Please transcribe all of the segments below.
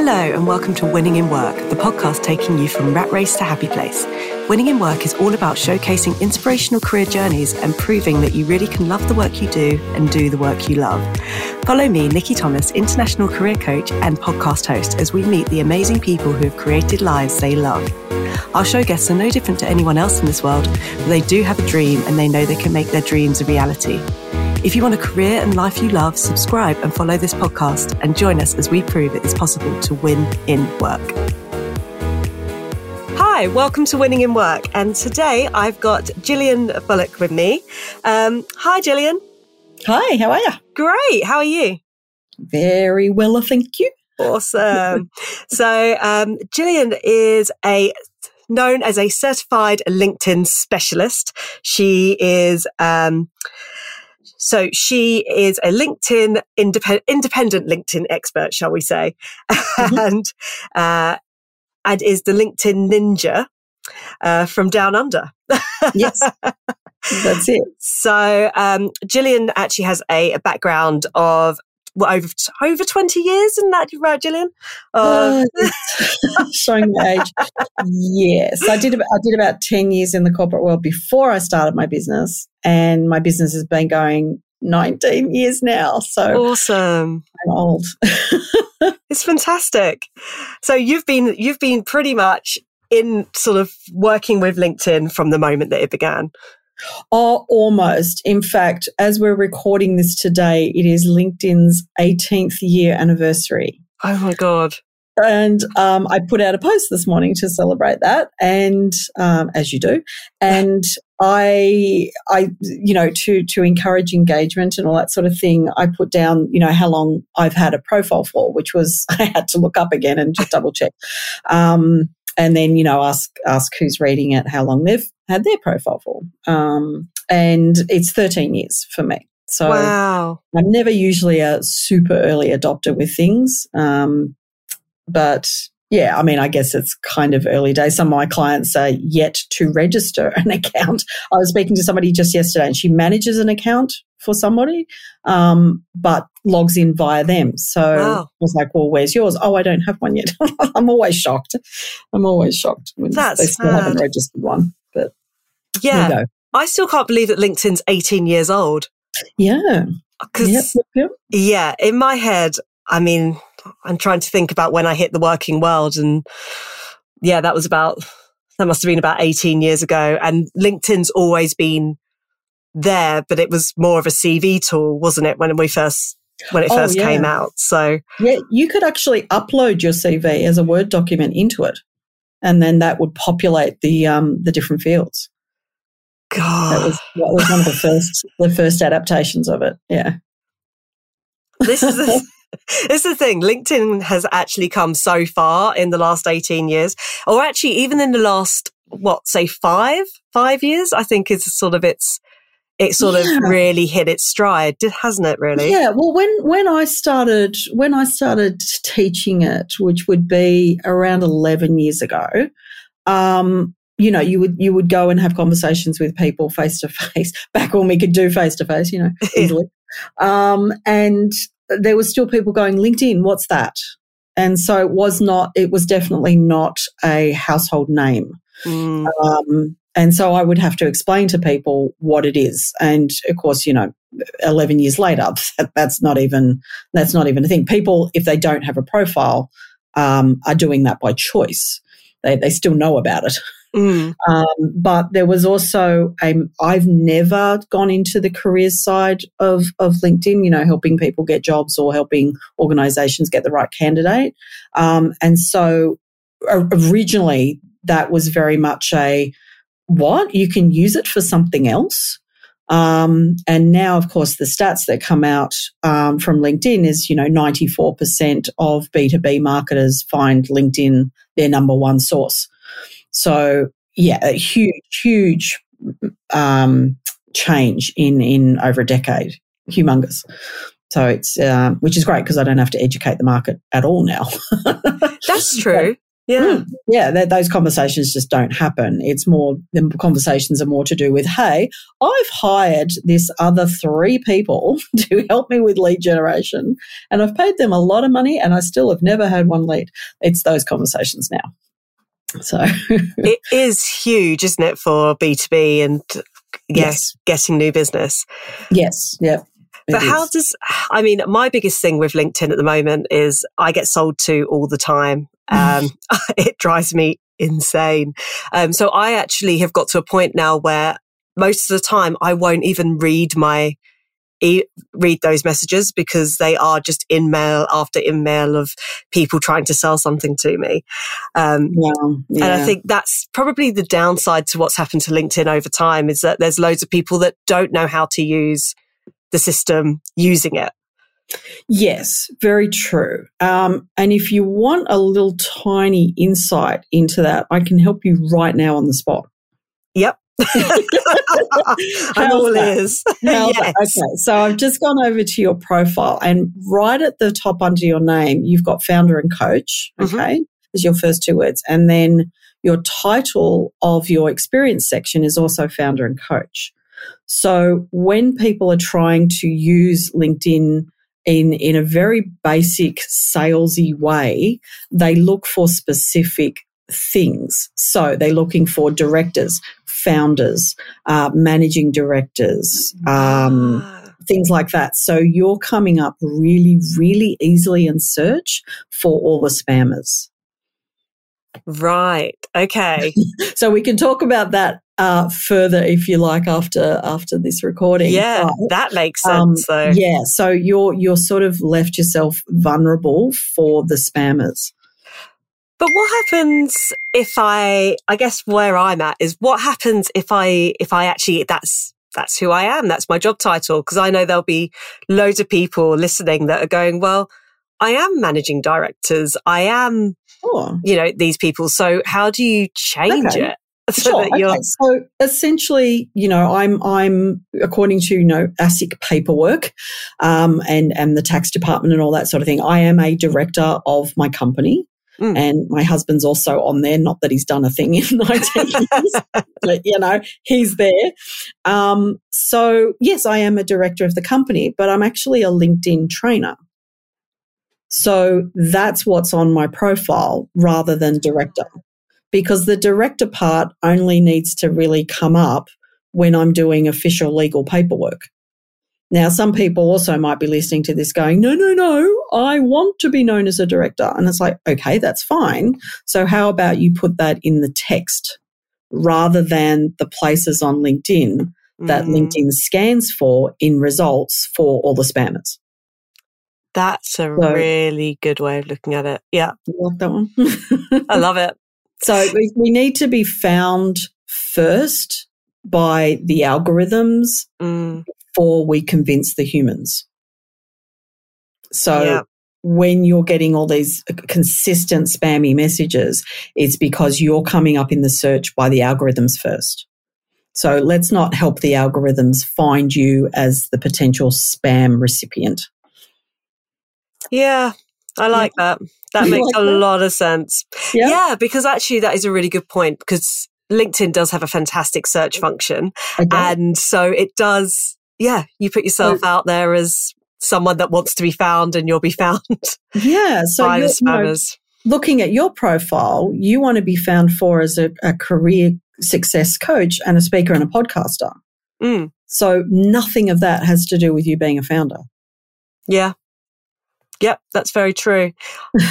Hello, and welcome to Winning in Work, the podcast taking you from rat race to happy place. Winning in Work is all about showcasing inspirational career journeys and proving that you really can love the work you do and do the work you love. Follow me, Nikki Thomas, international career coach and podcast host, as we meet the amazing people who have created lives they love. Our show guests are no different to anyone else in this world, but they do have a dream and they know they can make their dreams a reality. If you want a career and life you love, subscribe and follow this podcast and join us as we prove it is possible to win in work. Hi, welcome to Winning in Work. And today I've got Gillian Bullock with me. Um, hi, Gillian. Hi, how are you? Great. How are you? Very well, thank you. Awesome. so, um, Gillian is a known as a certified LinkedIn specialist. She is um, so she is a LinkedIn independent, independent LinkedIn expert, shall we say, mm-hmm. and uh, and is the LinkedIn ninja uh, from down under. yes. That's it. So, um, Gillian actually has a, a background of well, over over twenty years, isn't that right, Gillian? Uh, uh, showing my age. yes, I did. About, I did about ten years in the corporate world before I started my business, and my business has been going 19 years now. So awesome. I'm old. it's fantastic. So you've been you've been pretty much in sort of working with LinkedIn from the moment that it began. Oh, almost. In fact, as we're recording this today, it is LinkedIn's 18th year anniversary. Oh my God. And um, I put out a post this morning to celebrate that, and um, as you do, and I, I, you know, to to encourage engagement and all that sort of thing, I put down, you know, how long I've had a profile for, which was I had to look up again and just double check, um, and then you know ask ask who's reading it, how long they've had their profile for, um, and it's thirteen years for me. So wow. I'm never usually a super early adopter with things, um, but yeah, I mean, I guess it's kind of early days. Some of my clients are yet to register an account. I was speaking to somebody just yesterday and she manages an account for somebody, um, but logs in via them. So wow. I was like, well, where's yours? Oh, I don't have one yet. I'm always shocked. I'm always shocked when That's they still sad. haven't registered one. But yeah, I still can't believe that LinkedIn's 18 years old. Yeah. Because, yep, yep. yeah, in my head, I mean, I'm trying to think about when I hit the working world. And yeah, that was about, that must have been about 18 years ago. And LinkedIn's always been there, but it was more of a CV tool, wasn't it, when we first when it oh, first yeah. came out. So yeah, you could actually upload your CV as a Word document into it, and then that would populate the um, the different fields. God, that was that was one of the first the first adaptations of it. Yeah, this is. A, it's the thing. LinkedIn has actually come so far in the last 18 years, or actually even in the last, what, say five, five years, I think is sort of its, it sort yeah. of really hit its stride, hasn't it? Really? Yeah. Well, when when I started when I started teaching it, which would be around eleven years ago, um, you know, you would you would go and have conversations with people face to face. Back when we could do face to face, you know, easily. um, and there was still people going, LinkedIn, what's that? And so it was not, it was definitely not a household name. Mm. Um, and so I would have to explain to people what it is. And of course, you know, 11 years later, that's not even, that's not even a thing. People, if they don't have a profile, um, are doing that by choice. They, they still know about it. Mm. Um, but there was also a, I've never gone into the career side of, of LinkedIn, you know, helping people get jobs or helping organizations get the right candidate. Um, and so originally that was very much a, what? You can use it for something else. Um, and now, of course, the stats that come out um, from LinkedIn is, you know, 94% of B2B marketers find LinkedIn their number one source. So yeah, a huge, huge um, change in in over a decade, humongous. So it's uh, which is great because I don't have to educate the market at all now. That's true. Yeah. Mm, yeah, those conversations just don't happen. It's more, the conversations are more to do with, hey, I've hired this other three people to help me with lead generation and I've paid them a lot of money and I still have never had one lead. It's those conversations now. So it is huge, isn't it, for B2B and yes, getting new business. Yes. Yep. But how does, I mean, my biggest thing with LinkedIn at the moment is I get sold to all the time. Um, it drives me insane. Um, so I actually have got to a point now where most of the time I won't even read my e- read those messages because they are just in mail after in mail of people trying to sell something to me. Um, yeah, yeah. And I think that's probably the downside to what's happened to LinkedIn over time is that there's loads of people that don't know how to use the system using it. Yes, very true. Um, and if you want a little tiny insight into that, I can help you right now on the spot. Yep. I'm all ears. yes. Okay, so I've just gone over to your profile, and right at the top under your name, you've got founder and coach. Mm-hmm. Okay, mm-hmm. is your first two words, and then your title of your experience section is also founder and coach. So when people are trying to use LinkedIn in, in a very basic salesy way, they look for specific things. So they're looking for directors, founders, uh, managing directors, um, ah. things like that. So you're coming up really, really easily in search for all the spammers. Right. Okay. so we can talk about that uh, further if you like after after this recording. Yeah, but, that makes um, sense. Um, yeah, so you're you're sort of left yourself vulnerable for the spammers. But what happens if I I guess where I'm at is what happens if I if I actually that's that's who I am. That's my job title because I know there'll be loads of people listening that are going, well, I am managing directors. I am, sure. you know, these people. So how do you change okay. it? So sure. Okay. So essentially, you know, I'm I'm according to you know ASIC paperwork, um, and and the tax department and all that sort of thing. I am a director of my company. Mm. And my husband's also on there. Not that he's done a thing in 19 years, but you know, he's there. Um, so, yes, I am a director of the company, but I'm actually a LinkedIn trainer. So that's what's on my profile rather than director because the director part only needs to really come up when I'm doing official legal paperwork. Now, some people also might be listening to this going, no, no, no, I want to be known as a director. And it's like, okay, that's fine. So, how about you put that in the text rather than the places on LinkedIn that mm. LinkedIn scans for in results for all the spammers? That's a so, really good way of looking at it. Yeah. like that one? I love it. So we, we need to be found first by the algorithms mm. before we convince the humans. So yeah. when you're getting all these consistent spammy messages, it's because you're coming up in the search by the algorithms first. So let's not help the algorithms find you as the potential spam recipient. Yeah, I like that. That makes like a that? lot of sense. Yeah. yeah, because actually that is a really good point because LinkedIn does have a fantastic search function. And so it does, yeah, you put yourself out there as someone that wants to be found and you'll be found. Yeah. So by the spammers. You know, looking at your profile, you want to be found for as a, a career success coach and a speaker and a podcaster. Mm. So nothing of that has to do with you being a founder. Yeah, Yep, that's very true.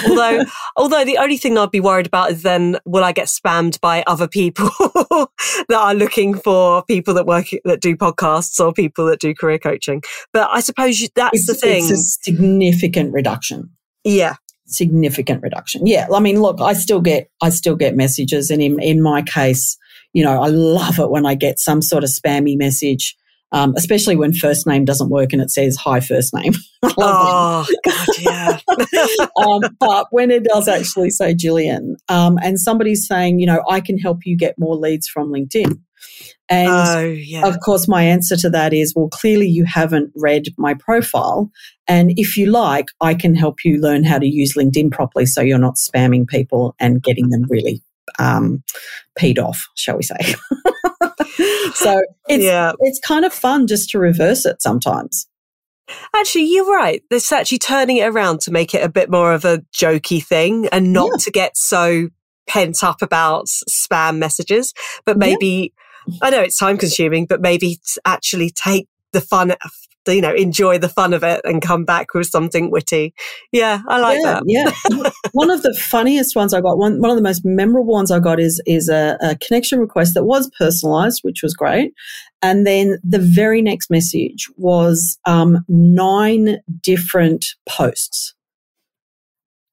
Although, although the only thing I'd be worried about is then will I get spammed by other people that are looking for people that work that do podcasts or people that do career coaching. But I suppose that's it's, the thing. It's a significant reduction. Yeah, significant reduction. Yeah, I mean, look, I still get I still get messages, and in in my case, you know, I love it when I get some sort of spammy message um, especially when first name doesn't work and it says hi first name. oh, God, yeah. um, but when it does actually say Gillian, um, and somebody's saying, you know, I can help you get more leads from LinkedIn. And oh, yeah. of course, my answer to that is, well, clearly you haven't read my profile. And if you like, I can help you learn how to use LinkedIn properly so you're not spamming people and getting them really um, peed off, shall we say. so it's, Yeah. it's kind of fun just to reverse it sometimes. Actually, you're right. It's actually turning it around to make it a bit more of a jokey thing and not Yeah. to get so pent up about spam messages, but Yeah. maybe, I know it's time consuming, but maybe actually take the fun, you know, enjoy the fun of it and come back with something witty. Yeah, I like yeah, that. yeah. one of the funniest ones I got, one, one of the most memorable ones I got is is a, a connection request that was personalized, which was great. And then the very next message was um, nine different posts.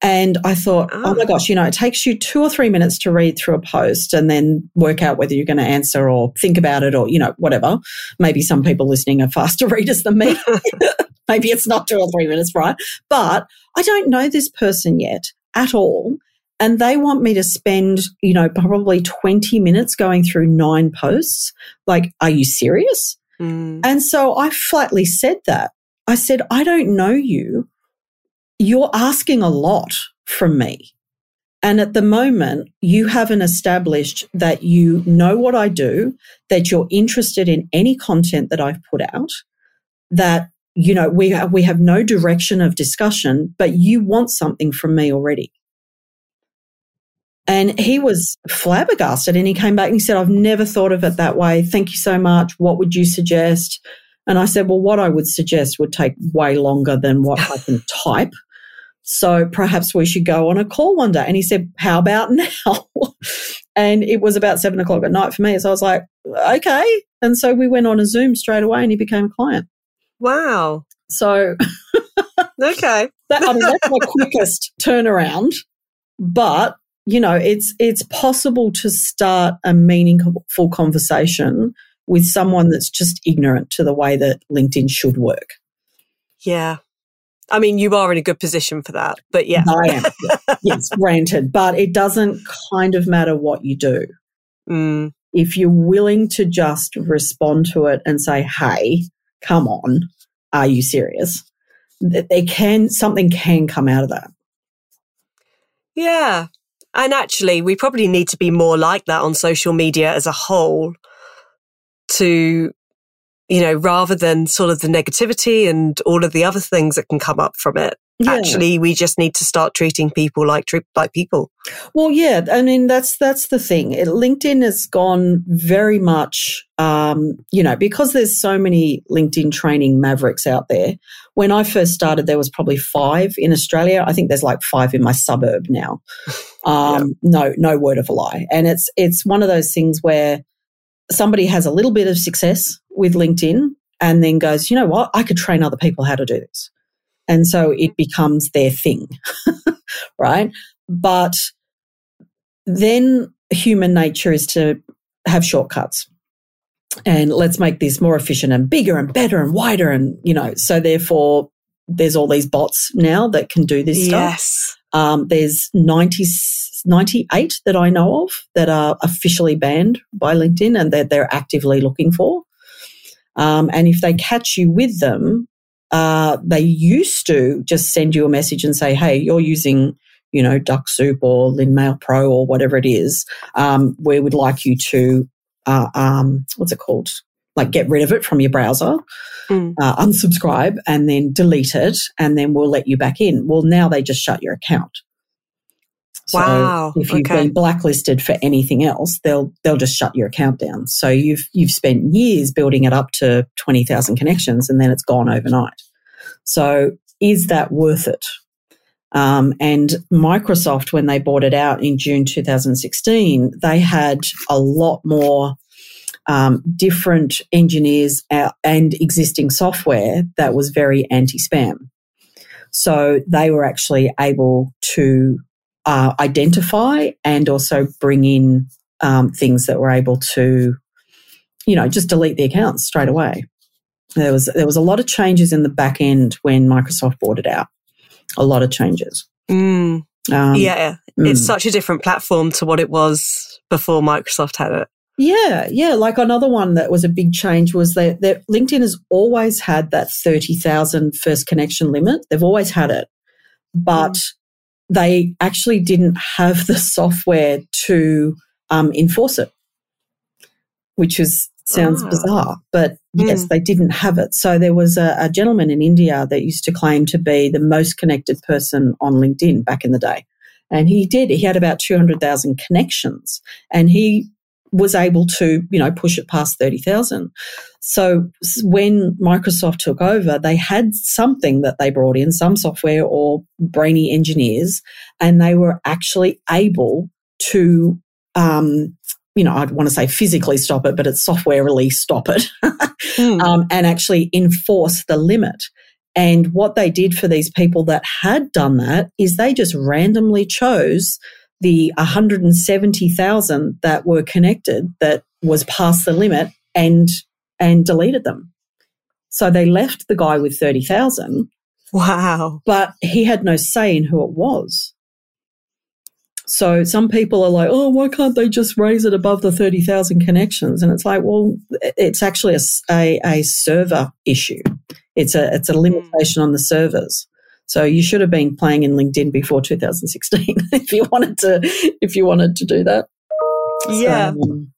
And I thought, oh. Ah. my gosh, you know, it takes you two or three minutes to read through a post and then work out whether you're going to answer or think about it or, you know, whatever. Maybe some people listening are faster readers than me. Maybe it's not two or three minutes, right? But I don't know this person yet at all. And they want me to spend, you know, probably 20 minutes going through nine posts. Like, are you serious? Mm. And so I flatly said that. I said, I don't know you. You're asking a lot from me. And at the moment, you haven't established that you know what I do, that you're interested in any content that I've put out, that, you know, we, we have no direction of discussion, but you want something from me already. And he was flabbergasted and he came back and he said, I've never thought of it that way. Thank you so much. What would you suggest? And I said, Well, what I would suggest would take way longer than what I can type. So perhaps we should go on a call one day. And he said, How about now? and it was about seven o'clock at night for me. So I was like, Okay. And so we went on a Zoom straight away and he became a client. Wow. So Okay. that, I mean, that's my quickest turnaround. But you know, it's it's possible to start a meaningful conversation with someone that's just ignorant to the way that LinkedIn should work. Yeah. I mean, you are in a good position for that, but yeah. I am. yes, granted, but it doesn't kind of matter what you do. Mm. If you're willing to just respond to it and say, "Hey, come on, are you serious?" Th- There can something can come out of that. Yeah. And actually, we probably need to be more like that on social media as a whole to, you know, rather than sort of the negativity and all of the other things that can come up from it. Yeah. Actually, we just need to start treating people like like people. Well, yeah, I mean that's that's the thing. It, LinkedIn has gone very much, um, you know, because there's so many LinkedIn training mavericks out there. When I first started, there was probably five in Australia. I think there's like five in my suburb now. Um, No, no word of a lie. And it's it's one of those things where somebody has a little bit of success with LinkedIn and then goes, you know what, I could train other people how to do this. And so it becomes their thing, right? But then human nature is to have shortcuts. And let's make this more efficient and bigger and better and wider. And, you know, so therefore there's all these bots now that can do this stuff. Yes. Um, there's 90, 98 that I know of that are officially banned by LinkedIn and that they're actively looking for. Um, and if they catch you with them, uh, they used to just send you a message and say, "Hey, you're using, you know, Dux-Soup or LinMail Pro or whatever it is. Um, we would like you to, uh, um, what's it called? Like get rid of it from your browser, Mm. uh, unsubscribe, and then delete it, and then we'll let you back in." Well, now they just shut your account. So Wow, if you've okay. been blacklisted for anything else, they'll they'll just shut your account down. So you've you've spent years building it up to twenty thousand connections, and then it's gone overnight. So is that worth it? Um, and Microsoft, when they bought it out in June 2016, they had a lot more um, different engineers and existing software that was very anti-spam. So they were actually able to uh, identify and also bring in um, things that were able to, you know, just delete the accounts straight away. There was there was a lot of changes in the back end when Microsoft bought it out. A lot of changes. Mm. Um, yeah. mm. It's such a different platform to what it was before Microsoft had it. Yeah, yeah. Like another one that was a big change was that, that LinkedIn has always had that 30,000 first connection limit. They've always had it, but mm. They actually didn't have the software to um, enforce it, which is sounds ah. bizarre, but yes, mm. they didn't have it. So there was a, a gentleman in India that used to claim to be the most connected person on LinkedIn back in the day. And he did. He had about 200,000 connections and he was able to, you know, push it past 30,000. So when Microsoft took over, they had something that they brought in, some software or brainy engineers, and they were actually able to, um, you know, I'd want to say physically stop it, but it's software release stop it mm. um, and actually enforce the limit. And what they did for these people that had done that is they just randomly chose the 170,000 that were connected that was past the limit and and deleted them. So they left the guy with 30,000. Wow. But he had no say in who it was. So some people are like, oh, why can't they just raise it above the 30,000 connections? And it's like, well, it's actually a, a, a, server issue. It's a, it's a limitation on the servers. So you should have been playing in LinkedIn before 2016 if you wanted to if you wanted to do that. Yeah. So, um,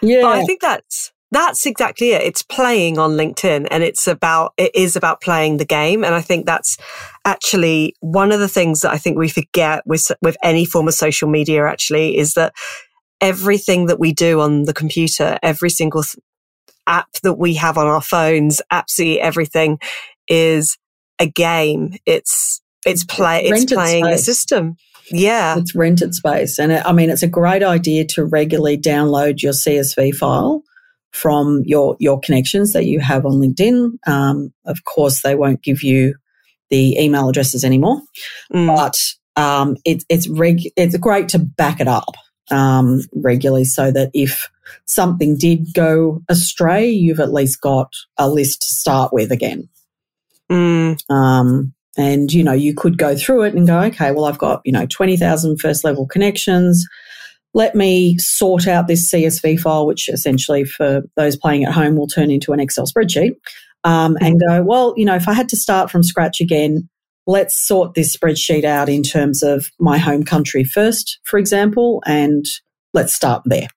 yeah. But I think that's that's exactly it. It's playing on LinkedIn and it's about it is about playing the game and I think that's actually one of the things that I think we forget with with any form of social media actually is that everything that we do on the computer, every single th- app that we have on our phones, absolutely everything is a game. It's it's play it's playing space. a system. Yeah, it's rented space, and it, I mean it's a great idea to regularly download your CSV file from your your connections that you have on LinkedIn. Um, of course, they won't give you the email addresses anymore, mm. but um, it, it's reg- it's great to back it up um, regularly so that if something did go astray, you've at least got a list to start with again. Mm. Um, and, you know, you could go through it and go, okay, well, I've got, you know, 20,000 first level connections. Let me sort out this CSV file, which essentially for those playing at home will turn into an Excel spreadsheet. Um, and go, well, you know, if I had to start from scratch again, let's sort this spreadsheet out in terms of my home country first, for example, and let's start there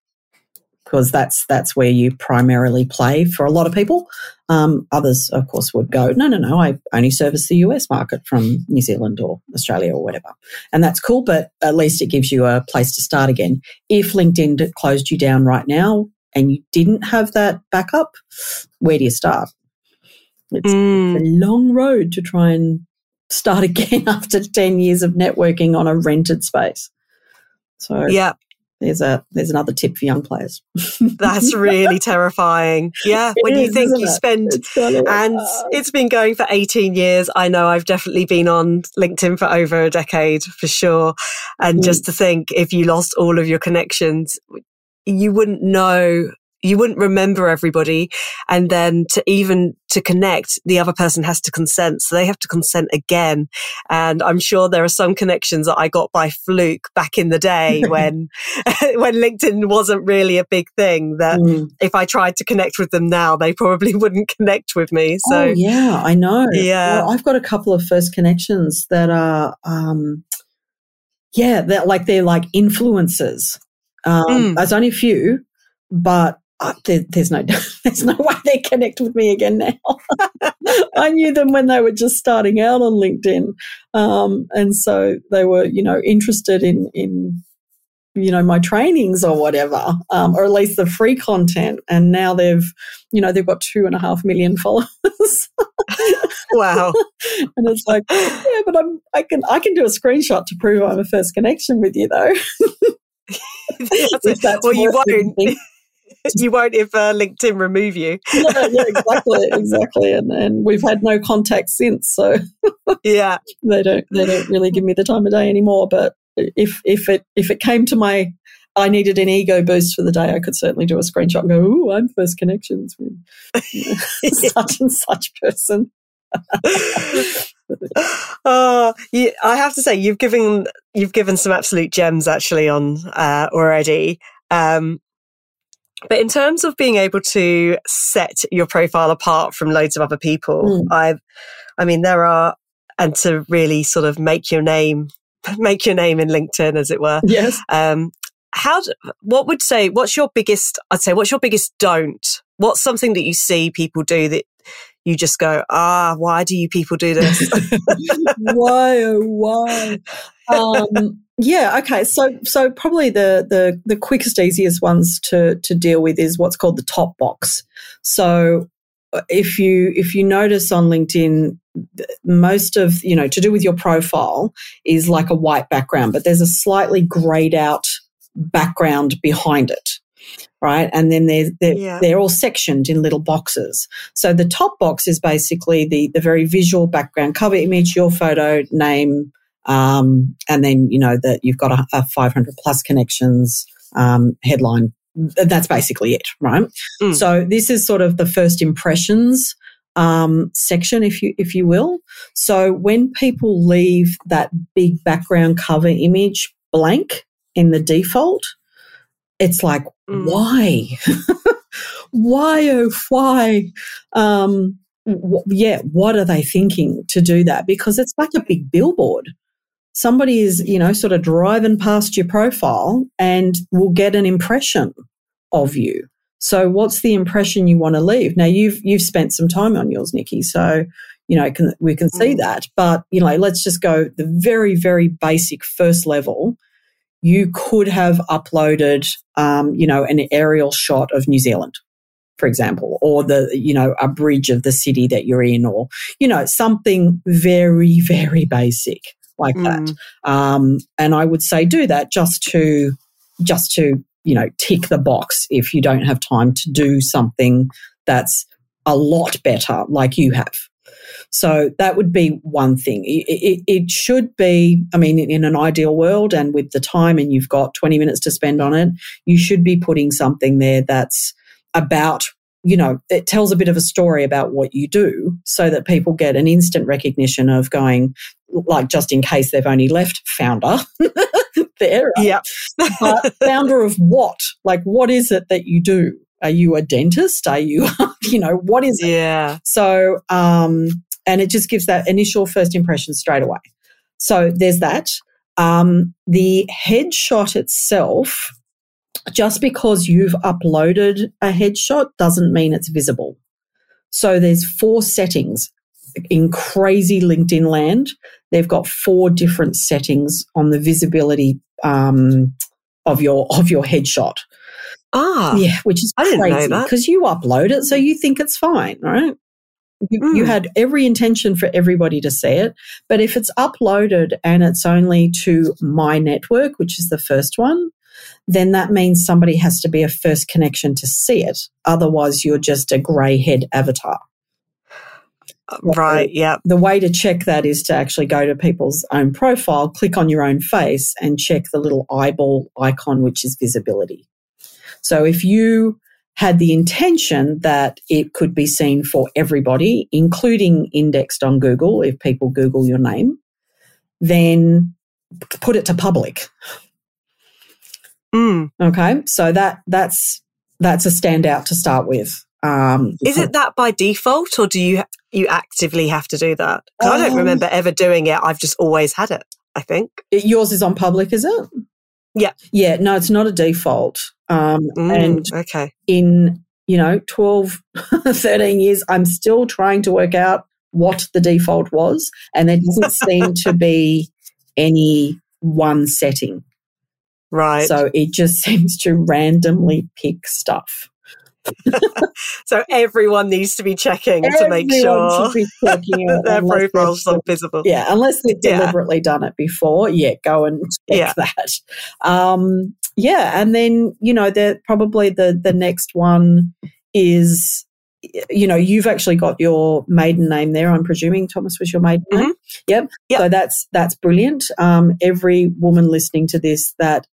because that's that's where you primarily play for a lot of people. Um, others, of course, would go, no, no, no, I only service the US market from New Zealand or Australia or whatever, and that's cool. But at least it gives you a place to start again. If LinkedIn closed you down right now and you didn't have that backup, where do you start? It's, mm. it's a long road to try and start again after ten years of networking on a rented space. So yeah, there's a there's another tip for young players. That's really terrifying. Yeah, it when is, you think you it? spend it's and it's been going for 18 years. I know I've definitely been on LinkedIn for over a decade for sure. And mm. just to think if you lost all of your connections, you wouldn't know you wouldn't remember everybody. And then to even to connect, the other person has to consent. So they have to consent again. And I'm sure there are some connections that I got by fluke back in the day when, when LinkedIn wasn't really a big thing that mm. if I tried to connect with them now, they probably wouldn't connect with me. So oh, yeah, I know. Yeah. Well, I've got a couple of first connections that are, um, yeah, they're like, they're like influencers. Um, mm. There's only a few, but uh, there, there's no there's no way they connect with me again now. I knew them when they were just starting out on LinkedIn, um, and so they were you know interested in in you know my trainings or whatever, um, or at least the free content. And now they've you know they've got two and a half million followers. wow! and it's like yeah, but I'm I can I can do a screenshot to prove I'm a first connection with you though. well, you won't you won't if uh, LinkedIn remove you. yeah, yeah, exactly, exactly. And and we've had no contact since, so yeah, they don't they don't really give me the time of day anymore. But if if it if it came to my I needed an ego boost for the day, I could certainly do a screenshot and go, "Ooh, I'm first connections with you know, such and such person." oh, you, I have to say, you've given you've given some absolute gems actually on uh, already. Um, But in terms of being able to set your profile apart from loads of other people, mm. I, I mean, there are, and to really sort of make your name, make your name in LinkedIn, as it were. Yes. Um, how, what would say, what's your biggest, I'd say, what's your biggest don't? What's something that you see people do that you just go, ah, why do you people do this? why, oh, why? Um, yeah, okay. So so probably the the the quickest, easiest ones to to deal with is what's called the top box. So uh, if you if you notice on LinkedIn, most of you know to do with your profile is like a white background, but there's a slightly grayed out background behind it right? And then they're they're, yeah. they're all sectioned in little boxes. So the top box is basically the the very visual background cover image, your photo, name, um, and then you know that you've got a, a 500 plus connections um, headline. That's basically it, right? Mm. So this is sort of the first impressions um, section, if you if you will. So when people leave that big background cover image blank in the default, it's like, mm. why? why, oh, why? Um, w- yeah, what are they thinking to do that? Because it's like a big billboard. Somebody is, you know, sort of driving past your profile and will get an impression of you. So what's the impression you want to leave? Now you've you've spent some time on yours, Nikki. So you know can, we can see mm. that. But you know, let's just go the very very basic first level you could have uploaded, um, you know, an aerial shot of New Zealand, for example, or the, you know, a bridge of the city that you're in, or, you know, something very, very basic like mm. that. Um, and I would say do that just to, just to, you know, tick the box if you don't have time to do something that's a lot better like you have. So that would be one thing. It, it, it, should be, I mean, in an ideal world and with the time and you've got 20 minutes to spend on it, you should be putting something there that's about you know, it tells a bit of a story about what you do so that people get an instant recognition of going, like, just in case they've only left founder there. Yeah. but founder of what? Like, what is it that you do? Are you a dentist? Are you, you know, what is it? Yeah. So, um, and it just gives that initial first impression straight away. So there's that. Um, the headshot itself, just because you've uploaded a headshot doesn't mean it's visible. So there's four settings in crazy LinkedIn land. They've got four different settings on the visibility um, of your of your headshot. Ah, yeah, which is I crazy because you upload it, so you think it's fine, right? You, mm. you, had every intention for everybody to see it, but if it's uploaded and it's only to my network, which is the first one, then that means somebody has to be a first connection to see it. Otherwise, you're just a grey head avatar. Uh, right, yeah. The way to check that is to actually go to people's own profile, click on your own face, and check the little eyeball icon, which is visibility. So if you had the intention that it could be seen for everybody, including indexed on Google, if people Google your name, then put it to public. Mm. Okay, so that that's that's a standout to start with. Um, Is it that by default, or do you you actively have to do that? Um, I don't um, remember ever doing it. I've just always had it. I think yours is on public, is it? Yeah. Yeah. No, it's not a default. Um, mm, and okay. in, you know, 12, 13 years, I'm still trying to work out what the default was. And there doesn't seem to be any one setting. Right. So it just seems to randomly pick stuff. so everyone needs to be checking everyone to make sure their profile's not visible. Yeah, unless they've yeah. deliberately done it before. Yeah, go and check yeah. that. Um, yeah, and then you know, the probably the the next one is you know, you've actually got your maiden name there. I'm presuming Thomas was your maiden mm-hmm. name. Yep. yep. So that's that's brilliant. Um, every woman listening to this that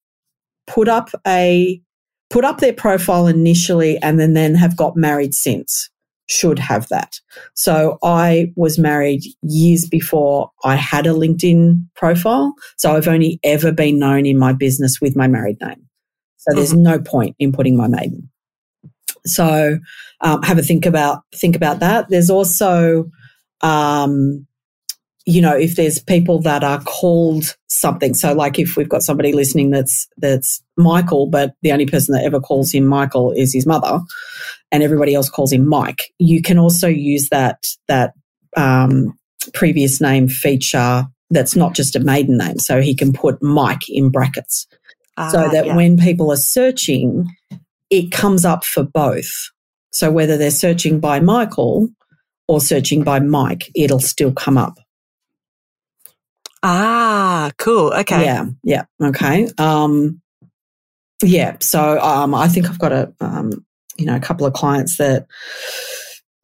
put up a put up their profile initially and then, then have got married since should have that. So I was married years before I had a LinkedIn profile. So I've only ever been known in my business with my married name. So there's mm-hmm. no point in putting my maiden. So um, have a think about think about that. There's also, um, you know, if there's people that are called something. So like if we've got somebody listening that's that's Michael, but the only person that ever calls him Michael is his mother, and everybody else calls him Mike. You can also use that that um, previous name feature that's not just a maiden name. So he can put Mike in brackets. Uh, so that yeah. when people are searching, it comes up for both. So whether they're searching by Michael or searching by Mike, it'll still come up. Ah, cool. Okay. Yeah. Yeah. Okay. Um, yeah. So um, I think I've got a um, you know a couple of clients that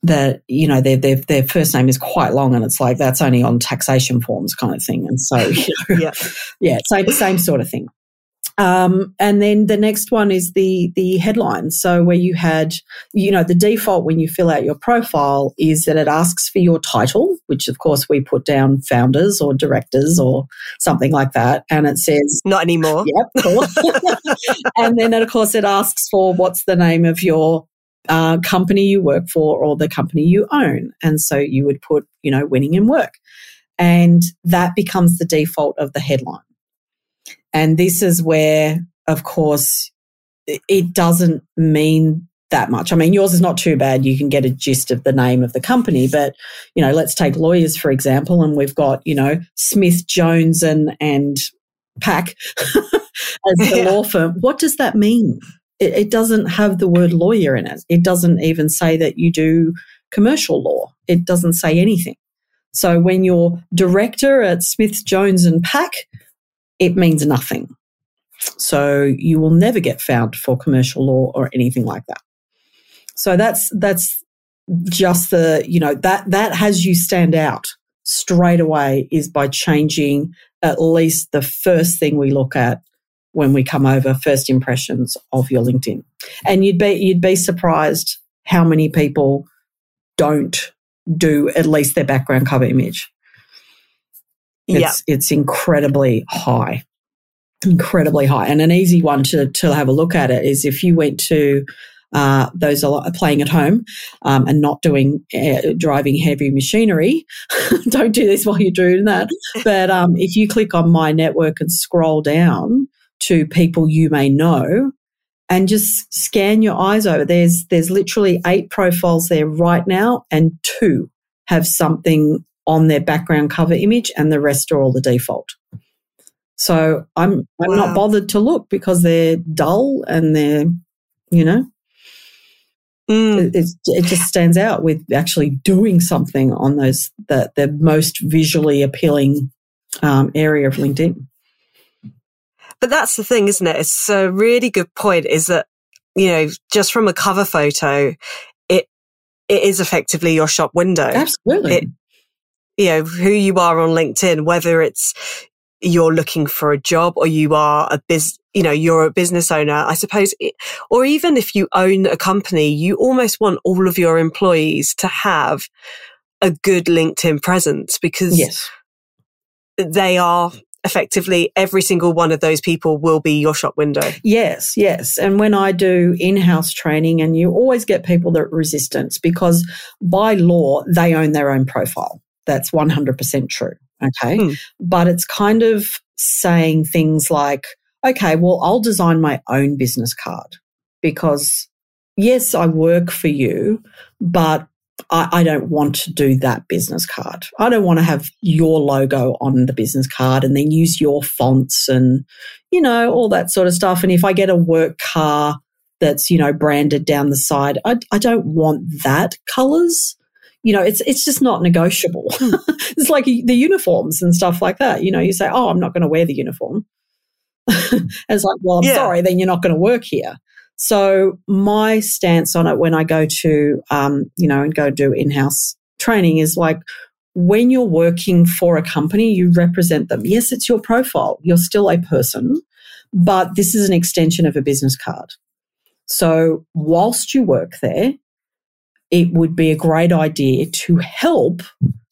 that you know their, their their first name is quite long and it's like that's only on taxation forms kind of thing and so you know, yeah yeah same same sort of thing um, and then the next one is the the headline. So where you had, you know, the default when you fill out your profile is that it asks for your title, which of course we put down founders or directors or something like that, and it says not anymore. Yep, cool. and then of course it asks for what's the name of your uh, company you work for or the company you own, and so you would put, you know, winning in work, and that becomes the default of the headline. And this is where, of course, it doesn't mean that much. I mean, yours is not too bad. You can get a gist of the name of the company, but you know, let's take lawyers for example, and we've got you know Smith Jones and and Pack as the yeah. law firm. What does that mean? It, it doesn't have the word lawyer in it. It doesn't even say that you do commercial law. It doesn't say anything. So when you're director at Smith Jones and Pack, it means nothing. So you will never get found for commercial law or anything like that. So that's that's just the you know that that has you stand out straight away is by changing at least the first thing we look at when we come over first impressions of your LinkedIn. And you'd be you'd be surprised how many people don't do at least their background cover image. It's, it's incredibly high, incredibly high. And an easy one to, to have a look at it is if you went to uh, those are playing at home um, and not doing uh, driving heavy machinery. Don't do this while you're doing that. But um, if you click on my network and scroll down to people you may know, and just scan your eyes over, there's there's literally eight profiles there right now, and two have something on their background cover image and the rest are all the default. So I'm I'm wow. not bothered to look because they're dull and they're, you know, mm. it, it, just stands out with actually doing something on those that the most visually appealing um, area of LinkedIn. But that's the thing, isn't it? It's a really good point. Is that you know just from a cover photo, it it is effectively your shop window. Absolutely. It, you know, who you are on LinkedIn, whether it's you're looking for a job or you are a biz, you know, you're a business owner, I suppose, or even if you own a company, you almost want all of your employees to have a good LinkedIn presence because yes. they are effectively every single one of those people will be your shop window. Yes, yes. And when I do in house training, and you always get people that are resistance because by law, they own their own profile. That's 100% true. Okay. Hmm. But it's kind of saying things like, okay, well, I'll design my own business card because yes, I work for you, but I, I, don't want to do that business card. I don't want to have your logo on the business card and then use your fonts and, you know, all that sort of stuff. And if I get a work car that's, you know, branded down the side, I, I don't want that colors you know, it's it's just not negotiable. Hmm. it's like the uniforms and stuff like that. You know, you say, "Oh, I'm not going to wear the uniform." it's like, well, I'm yeah. sorry, then you're not going to work here. So my stance on it when I go to, um, you know, and go do in-house training is like, when you're working for a company, you represent them. Yes, it's your profile. You're still a person, but this is an extension of a business card. So whilst you work there, it would be a great idea to help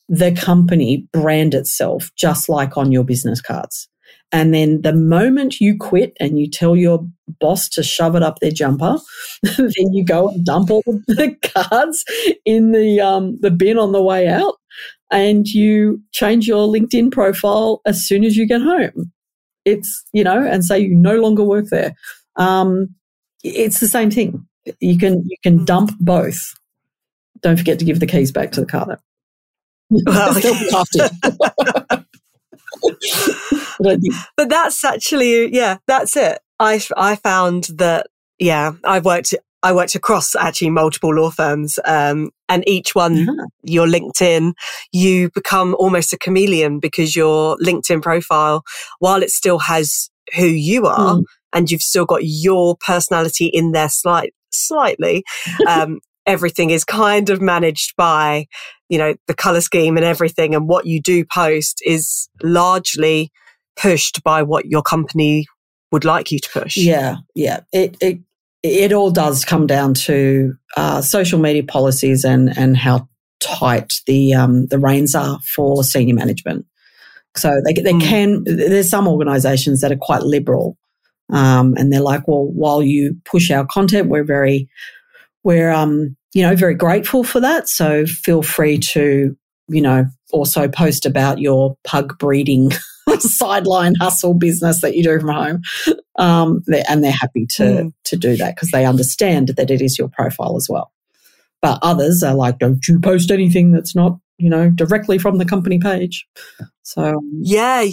the company brand itself just like on your business cards. And then the moment you quit and you tell your boss to shove it up their jumper, then you go and dump all the cards in the um, the bin on the way out, and you change your LinkedIn profile as soon as you get home. It's you know, and say you no longer work there. Um, it's the same thing. You can you can dump both. Don't forget to give the keys back to the car. Though. Well, but, but that's actually yeah, that's it. I I found that yeah, I've worked I worked across actually multiple law firms, um, and each one, yeah. your LinkedIn, you become almost a chameleon because your LinkedIn profile, while it still has who you are, mm. and you've still got your personality in there slight, slightly, um, everything is kind of managed by, you know, the color scheme and everything. And what you do post is largely pushed by what your company would like you to push. Yeah. Yeah. It, it, it all does come down to uh, social media policies and, and how tight the, um, the reins are for senior management. So they, they mm. can, there's some organizations that are quite liberal. Um, and they're like, well, while you push our content, we're very we're, um, you know, very grateful for that. So feel free to, you know, also post about your pug breeding sideline hustle business that you do from home. Um, they're, and they're happy to, mm. to do that because they understand that it is your profile as well. But others are like, don't you post anything that's not, you know, directly from the company page. So, yeah,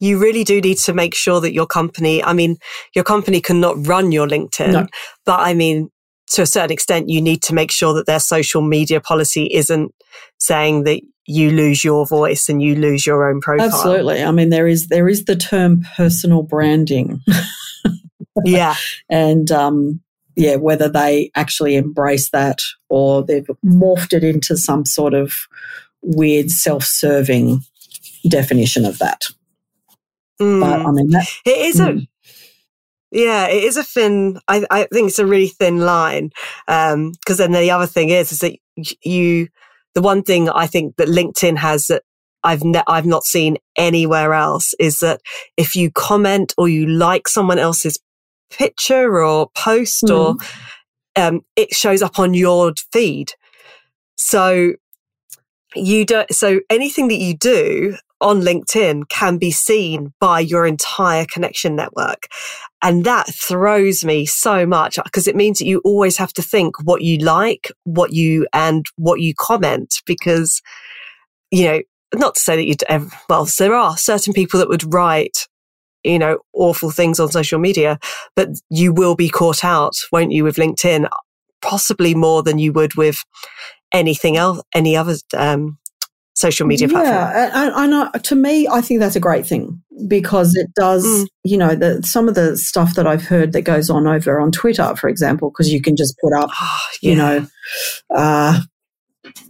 you really do need to make sure that your company, I mean, your company cannot run your LinkedIn, no. but I mean, to a certain extent, you need to make sure that their social media policy isn't saying that you lose your voice and you lose your own profile. Absolutely. I mean, there is there is the term personal branding. yeah, and um, yeah, whether they actually embrace that or they've morphed it into some sort of weird self-serving definition of that. Mm. But I mean, that, it is mm. a yeah, it is a thin. I, I think it's a really thin line. Because um, then the other thing is, is that you. The one thing I think that LinkedIn has that I've ne- I've not seen anywhere else is that if you comment or you like someone else's picture or post mm. or um, it shows up on your feed. So you don't. So anything that you do on LinkedIn can be seen by your entire connection network. And that throws me so much because it means that you always have to think what you like, what you, and what you comment because, you know, not to say that you'd ever, well, there are certain people that would write, you know, awful things on social media, but you will be caught out, won't you, with LinkedIn? Possibly more than you would with anything else, any other um, social media platform. Yeah, I, I. To me, I think that's a great thing because it does. Mm. You know, the, some of the stuff that I've heard that goes on over on Twitter, for example, because you can just put up, oh, yeah. you know, uh,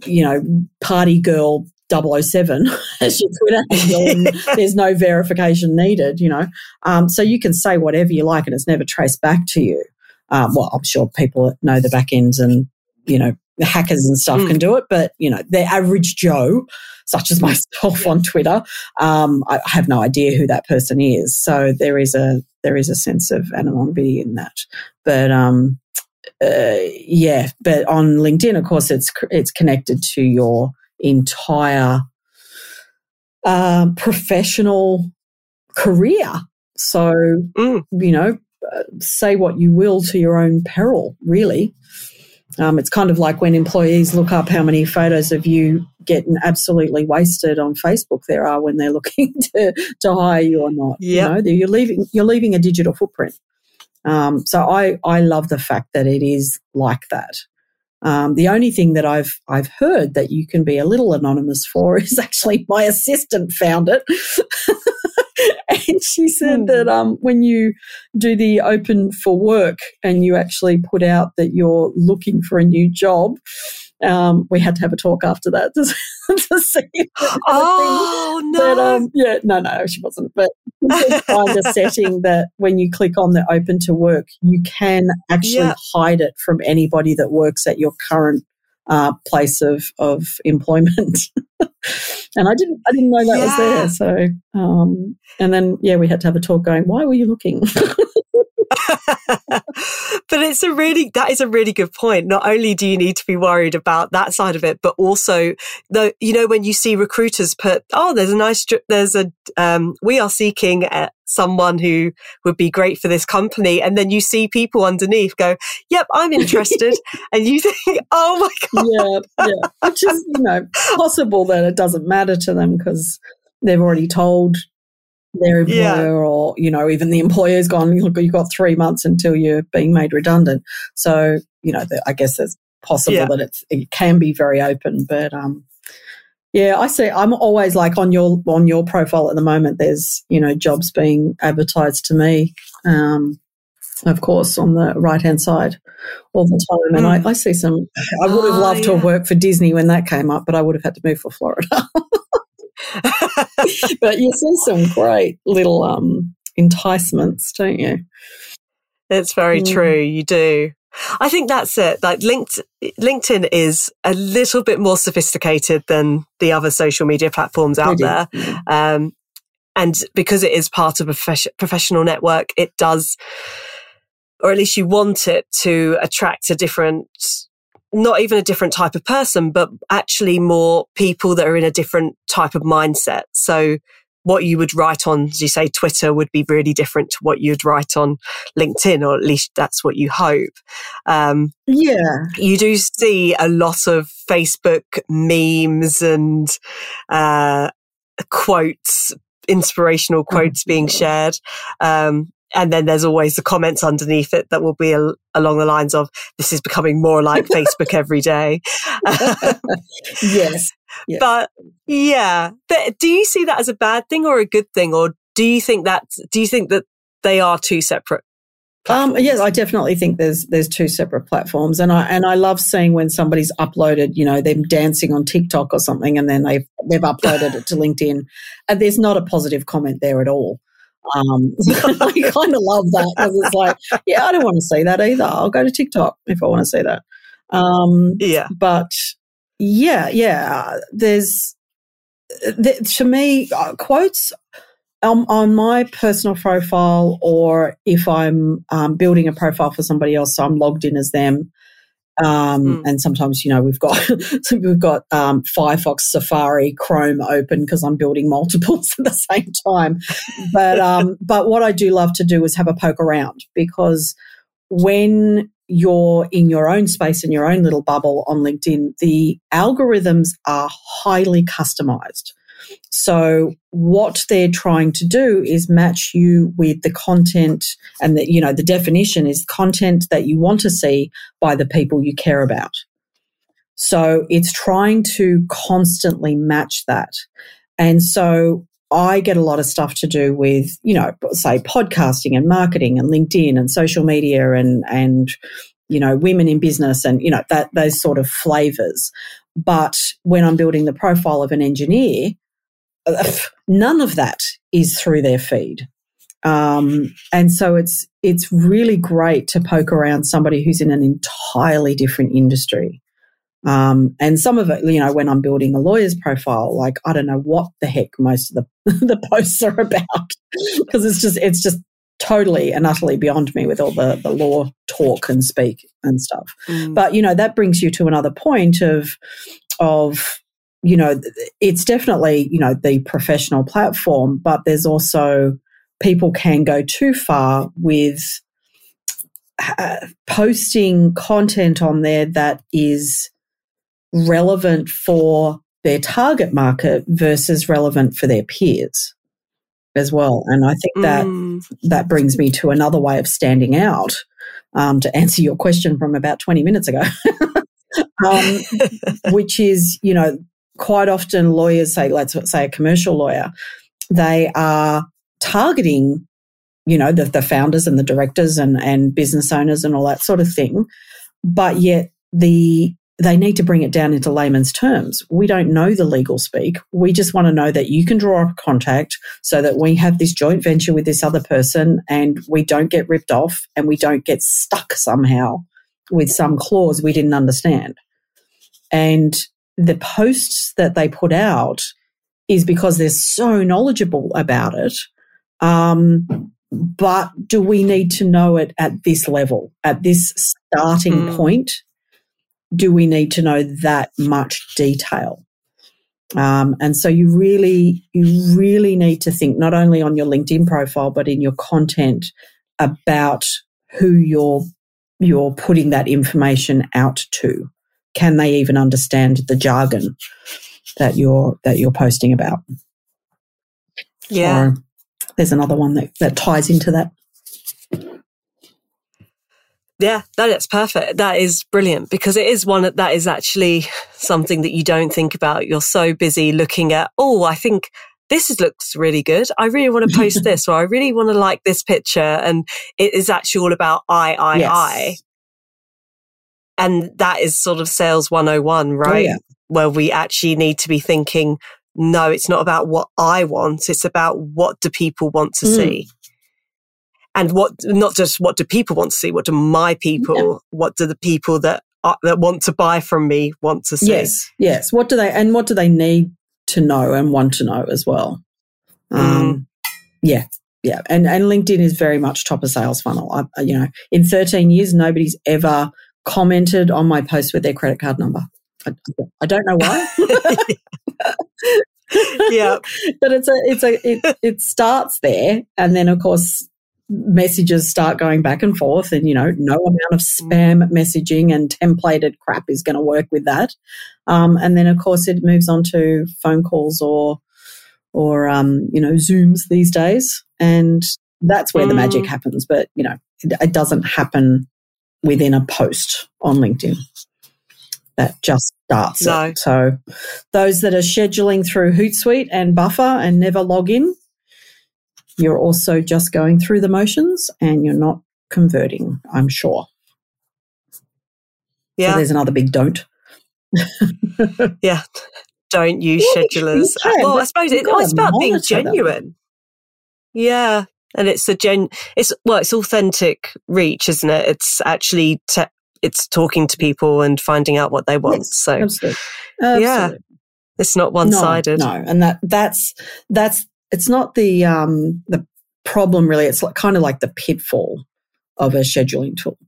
you know, party girl 007 as your Twitter handle, and there's no verification needed. You know, um, so you can say whatever you like, and it's never traced back to you. Um, well, I'm sure people know the back ends and you know the hackers and stuff mm. can do it, but you know, the average Joe, such as myself on Twitter, um, I have no idea who that person is. So there is a there is a sense of anonymity in that. But um, uh, yeah, but on LinkedIn, of course, it's it's connected to your entire uh, professional career. So mm. you know, uh, say what you will to your own peril, really. Um, it's kind of like when employees look up how many photos of you getting absolutely wasted on Facebook there are when they're looking to, to hire you or not. Yeah, you know, you're leaving you're leaving a digital footprint. Um, so I I love the fact that it is like that. Um, the only thing that I've I've heard that you can be a little anonymous for is actually my assistant found it. and she said that hmm. um, when you do the open for work and you actually put out that you're looking for a new job, um, we had to have a talk after that to, to see. oh no! But, um, yeah, no, no, she wasn't. But find a setting that when you click on the open to work, you can actually hide it from anybody that works at your current uh, place of of employment. and I didn't I didn't know that yeah. was there. So um, and then yeah, we had to have a talk going, why were you looking? but it's a really that is a really good point. Not only do you need to be worried about that side of it, but also the you know when you see recruiters put oh there's a nice there's a um, we are seeking someone who would be great for this company, and then you see people underneath go yep I'm interested, and you think oh my god yeah. Yeah which is you know possible that it doesn't matter to them because they've already told their employer yeah. or you know even the employer's gone look you've got three months until you're being made redundant so you know the, i guess it's possible yeah. that it's, it can be very open but um yeah i see i'm always like on your on your profile at the moment there's you know jobs being advertised to me um of course on the right hand side all the time and mm. I, I, see some i would have oh, loved yeah. to have worked for disney when that came up but i would have had to move for florida but you see some great little um, enticements, don't you? It's very mm. true. You do. I think that's it. Like LinkedIn is a little bit more sophisticated than the other social media platforms out there. Um, and because it is part of a professional network, it does, or at least you want it to attract a different not even a different type of person, but actually more people that are in a different type of mindset. So what you would write on, as you say, Twitter would be really different to what you'd write on LinkedIn, or at least that's what you hope. Um, yeah. You do see a lot of Facebook memes and uh, quotes, inspirational quotes being shared. Um, and then there's always the comments underneath it that will be a, along the lines of this is becoming more like facebook every day. Yes, yes. But yeah. But do you see that as a bad thing or a good thing or do you think that do you think that they are two separate um, yes, I definitely think there's there's two separate platforms, and I and I love seeing when somebody's uploaded, you know, them dancing on TikTok or something, and then they've they've uploaded it to LinkedIn, and there's not a positive comment there at all. Um, I kind of love that because it's like, yeah, I don't want to see that either. I'll go to TikTok if I want to see that. Um, yeah. But yeah, yeah, there's, to me, uh, quotes um, on my personal profile or if I'm um, building a profile for somebody else, so I'm logged in as them. Um, mm. And sometimes, you know, we've got we've got um, Firefox, Safari, Chrome open because I'm building multiples at the same time. But um, but what I do love to do is have a poke around because when you're in your own space in your own little bubble on LinkedIn, the algorithms are highly customized. So what they're trying to do is match you with the content and the, you know, the definition is content that you want to see by the people you care about. So it's trying to constantly match that. And so I get a lot of stuff to do with, you know, say podcasting and marketing and LinkedIn and social media and, and, you know, women in business and, you know, that, those sort of flavors. But when I'm building the profile of an engineer, none of that is through their feed. Um, and so it's it's really great to poke around somebody who's in an entirely different industry. Um, and some of it, you know, when I'm building a lawyer's profile, like I don't know what the heck most of the the posts are about because it's just it's just totally and utterly beyond me with all the the law talk and speak and stuff. Mm. But you know that brings you to another point of of you know, it's definitely, you know, the professional platform, but there's also people can go too far with uh, posting content on there that is relevant for their target market versus relevant for their peers as well. And I think that mm. that brings me to another way of standing out um, to answer your question from about 20 minutes ago. um, which is, you know, quite often lawyers say, let's say a commercial lawyer, they are targeting, you know, the, the founders and the directors and, and business owners and all that sort of thing. But yet the they need to bring it down into layman's terms. We don't know the legal speak. We just want to know that you can draw up a contact so that we have this joint venture with this other person and we don't get ripped off and we don't get stuck somehow with some clause we didn't understand. and the posts that they put out is because they're so knowledgeable about it. Um, but do we need to know it at this level, at this starting mm. point? Do we need to know that much detail? Um, and so you really, you really need to think not only on your LinkedIn profile, but in your content about who you're you're putting that information out to. Can they even understand the jargon that you're that you're posting about? Yeah. Or there's another one that, that ties into that. Yeah, that is perfect. That is brilliant because it is one that, that is actually something that you don't think about. You're so busy looking at, oh, I think this is, looks really good. I really want to post this or I really want to like this picture. And it is actually all about I, I, yes. I. And that is sort of sales 101, right? Oh, yeah. Where we actually need to be thinking, no, it's not about what I want. It's about what do people want to mm. see and what not just what do people want to see what do my people yeah. what do the people that are, that want to buy from me want to see yes yes what do they and what do they need to know and want to know as well mm. um yeah yeah and and linkedin is very much top of sales funnel I, you know in 13 years nobody's ever commented on my post with their credit card number i, I don't know why yeah but it's a it's a it, it starts there and then of course messages start going back and forth and you know no amount of spam messaging and templated crap is going to work with that um, and then of course it moves on to phone calls or or um, you know zooms these days and that's where mm. the magic mm. happens but you know it, it doesn't happen within a post on linkedin that just starts no. it. So those that are scheduling through Hootsuite and Buffer and never log in, you're also just going through the motions and you're not converting, I'm sure. Yeah. So there's another big don't. yeah. Don't use yeah, schedulers. Well, I suppose it, it's about being genuine. Them. Yeah. And it's a gen, it's, well, it's authentic reach, isn't it? It's actually, te- it's talking to people and finding out what they want. Yes, so, absolutely. Absolutely. yeah. It's not one sided. No, no, and that that's that's it's not the um, the problem really. It's like, kind of like the pitfall of a scheduling tool.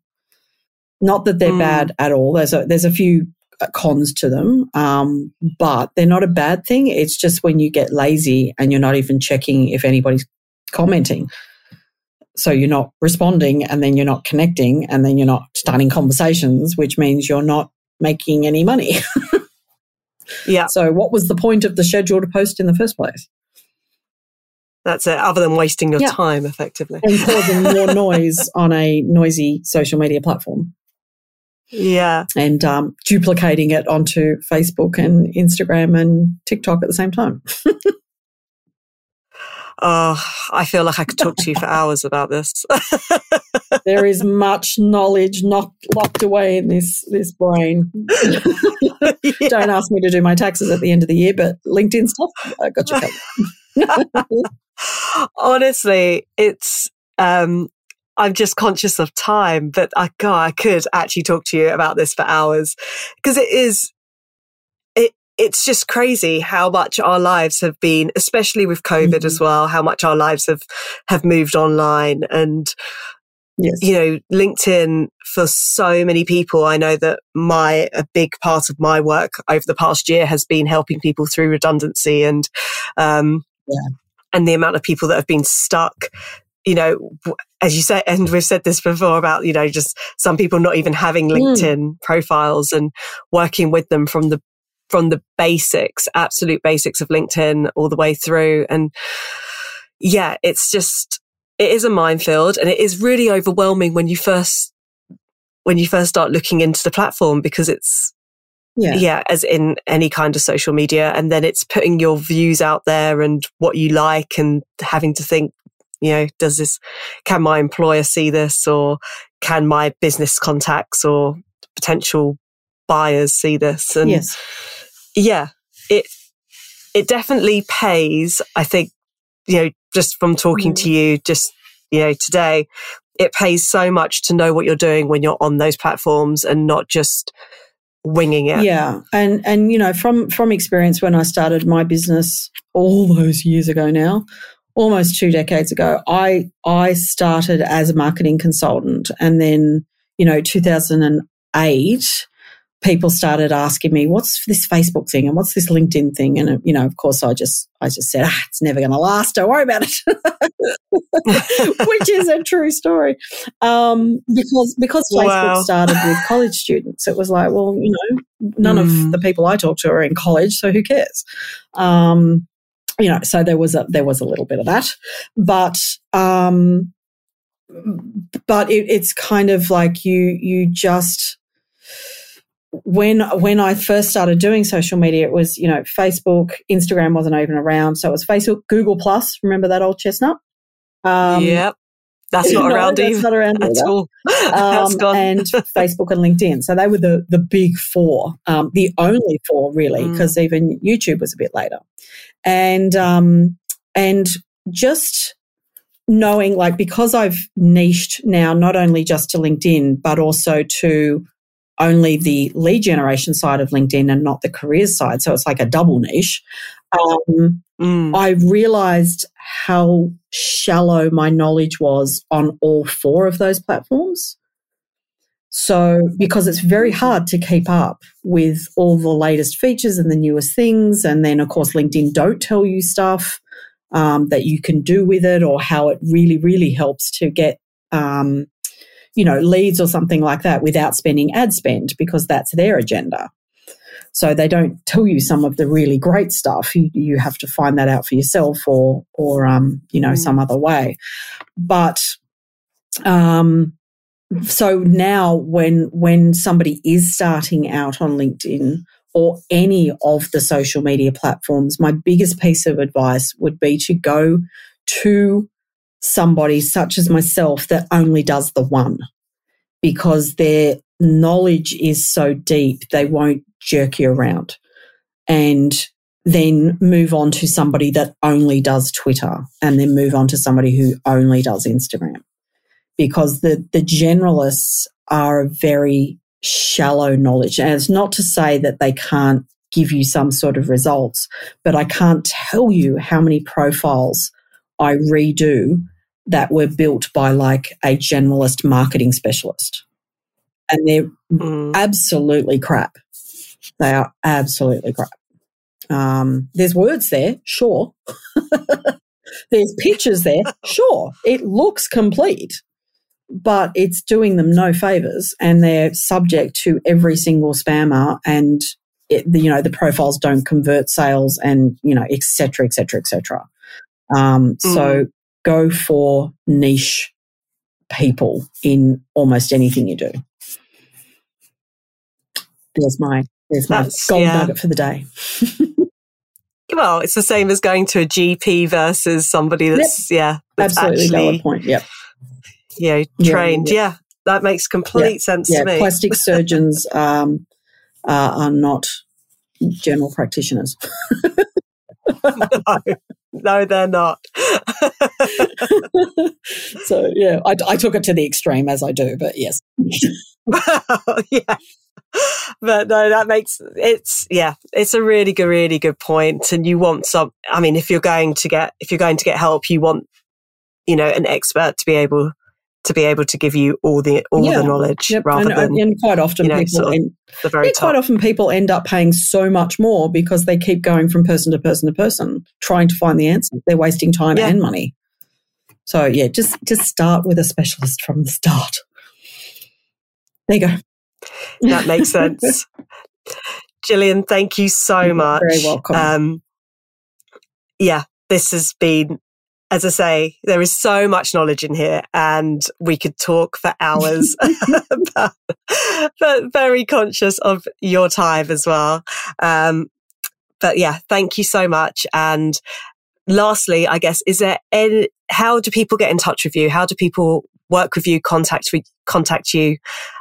Not that they're mm. bad at all. There's a there's a few uh, cons to them, um, but they're not a bad thing. It's just when you get lazy and you're not even checking if anybody's commenting. So you're not responding and then you're not connecting and then you're not starting conversations, which means you're not making any money. yeah. So what was the point of the scheduled post in the first place? That's it, other than wasting your yeah. time effectively. And causing more noise on a noisy social media platform. Yeah. And um, duplicating it onto Facebook and Instagram and TikTok at the same time. oh, I feel like I could talk to you for hours about this. there is much knowledge not locked away in this this brain. yeah. Don't ask me to do my taxes at the end of the year, but LinkedIn stuff, I got you covered. Honestly, it's um, I'm just conscious of time, but I God, I could actually talk to you about this for hours because it is it's just crazy how much our lives have been, especially with COVID mm-hmm. as well, how much our lives have have moved online and Yes. You know, LinkedIn for so many people. I know that my, a big part of my work over the past year has been helping people through redundancy and, um, yeah and the amount of people that have been stuck you know, as you say, and we've said this before about, you know, just some people not even having hmm. LinkedIn mm. profiles and working with them from the, from the basics, absolute basics of LinkedIn all the way through. And yeah, it's just, it is a minefield and it is really overwhelming when you first, when you first start looking into the platform because it's, yeah. yeah, as in any kind of social media. And then it's putting your views out there and what you like and having to think, you know, does this, can my employer see this or can my business contacts or potential buyers see this? And yes. yeah, it, it definitely pays. I think, you know, just from talking mm. to you, just, you know, today, it pays so much to know what you're doing when you're on those platforms and not just, winging it. Yeah, and and you know from from experience when I started my business all those years ago now, almost two decades ago, I I started as a marketing consultant, and then you know 2008 people started asking me, "What's this Facebook thing and what's this LinkedIn thing?" And you know, of course, I just I just said, ah, "It's never going to last. Don't worry about it," which is a true story. Um, because because Facebook wow. started with college students, it was like, well, you know, none mm. of hmm. the people I talk to are in college, so who cares? Um, you know, so there was a there was a little bit of that, but um, but it, it's kind of like you you just when when I first started doing social media, it was you know Facebook, Instagram wasn't even around, so it was Facebook, Google Plus. Remember that old chestnut? Um, yep, that's not no, around that's either. Not around at all. Um, and Facebook and LinkedIn. So they were the the big four, um, the only four really, because mm. even YouTube was a bit later, and um, and just knowing like because I've niched now not only just to LinkedIn but also to only the lead generation side of LinkedIn and not the careers side. So it's like a double niche. Um, mm. I realized how shallow my knowledge was on all four of those platforms. So, because it's very hard to keep up with all the latest features and the newest things. And then, of course, LinkedIn don't tell you stuff um, that you can do with it or how it really, really helps to get um, you know, leads or something like that without spending ad spend because that's their agenda. So they don't tell you some of the really great stuff. You, you have to find that out for yourself or, or, um, you know, mm. some other way. But, um, so now when, when somebody is starting out on LinkedIn or any of the social media platforms, my biggest piece of advice would be to go to somebody such as myself that only does the one because their knowledge is so deep, they won't jerk you around and then move on to somebody that only does Twitter and then move on to somebody who only does Instagram because the, the generalists are very shallow knowledge. And it's not to say that they can't give you some sort of results, but I can't tell you how many profiles I redo that were built by like a generalist marketing specialist. And they're mm. absolutely crap. They are absolutely crap. Um, there's words there, sure. there's pictures there, sure. It looks complete, but it's doing them no favors and they're subject to every single spammer and it, you know, the profiles don't convert sales and, you know, et cetera, et cetera, et cetera. Um, mm. So go for niche people in almost anything you do. There's my there's my That's, gold yeah. nugget for the day. well, it's the same as going to a GP versus somebody that's yep. yeah, that's absolutely actually, valid point. Yep. You know, trained. Yeah, yeah. that makes complete sense to me. Plastic surgeons um, uh, are not general practitioners. no, no, they're not. so yeah, I, I, took it to the extreme as I do, but yes. yeah. But no, that makes it's yeah, it's a really good, really good point. And you want some. I mean, if you're going to get if you're going to get help, you want you know an expert to be able to be able to give you all the all yeah. the knowledge yep. rather and, than and quite often you know, people sort of end, yeah, quite often people end up paying so much more because they keep going from person to person to person trying to find the answer. They're wasting time yeah. and money. So yeah just just start with a specialist from the start. There you go. That makes sense. Jillian thank you so You're much. very welcome. Um, yeah this has been as I say, there is so much knowledge in here and we could talk for hours, but, but, very conscious of your time as well. Um, but yeah, thank you so much. And lastly, I guess, is there any, how do people get in touch with you? How do people work with you, contact, contact you?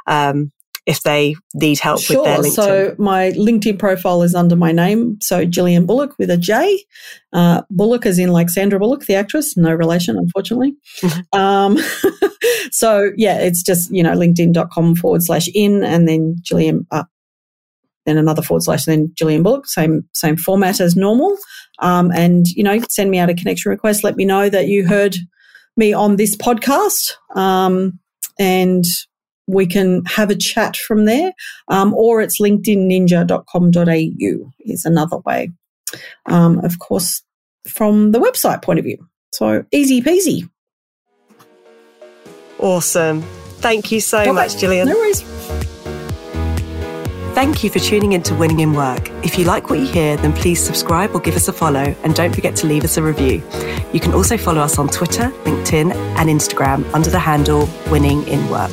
Um, if they need help sure. with their LinkedIn? So my LinkedIn profile is under my name. So Jillian Bullock with a J. Uh, Bullock is in like Sandra Bullock, the actress. No relation, unfortunately. Mm-hmm. Um, so yeah, it's just, you know, linkedin.com forward slash in and then Jillian, uh, then another forward slash, then Jillian Bullock, same same format as normal. Um, and you know, send me out a connection request. Let me know that you heard me on this podcast, um, and we can have a chat from there. Um, or it's linkedinninja.com.au is another way. Um, of course, from the website point of view. So easy peasy. Awesome. Thank you so okay. much, Jillian. No worries. Thank you for tuning in to Winning in Work. If you like what you hear, then please subscribe or give us a follow and don't forget to leave us a review. You can also follow us on Twitter, LinkedIn, and Instagram under the handle Winning in Work.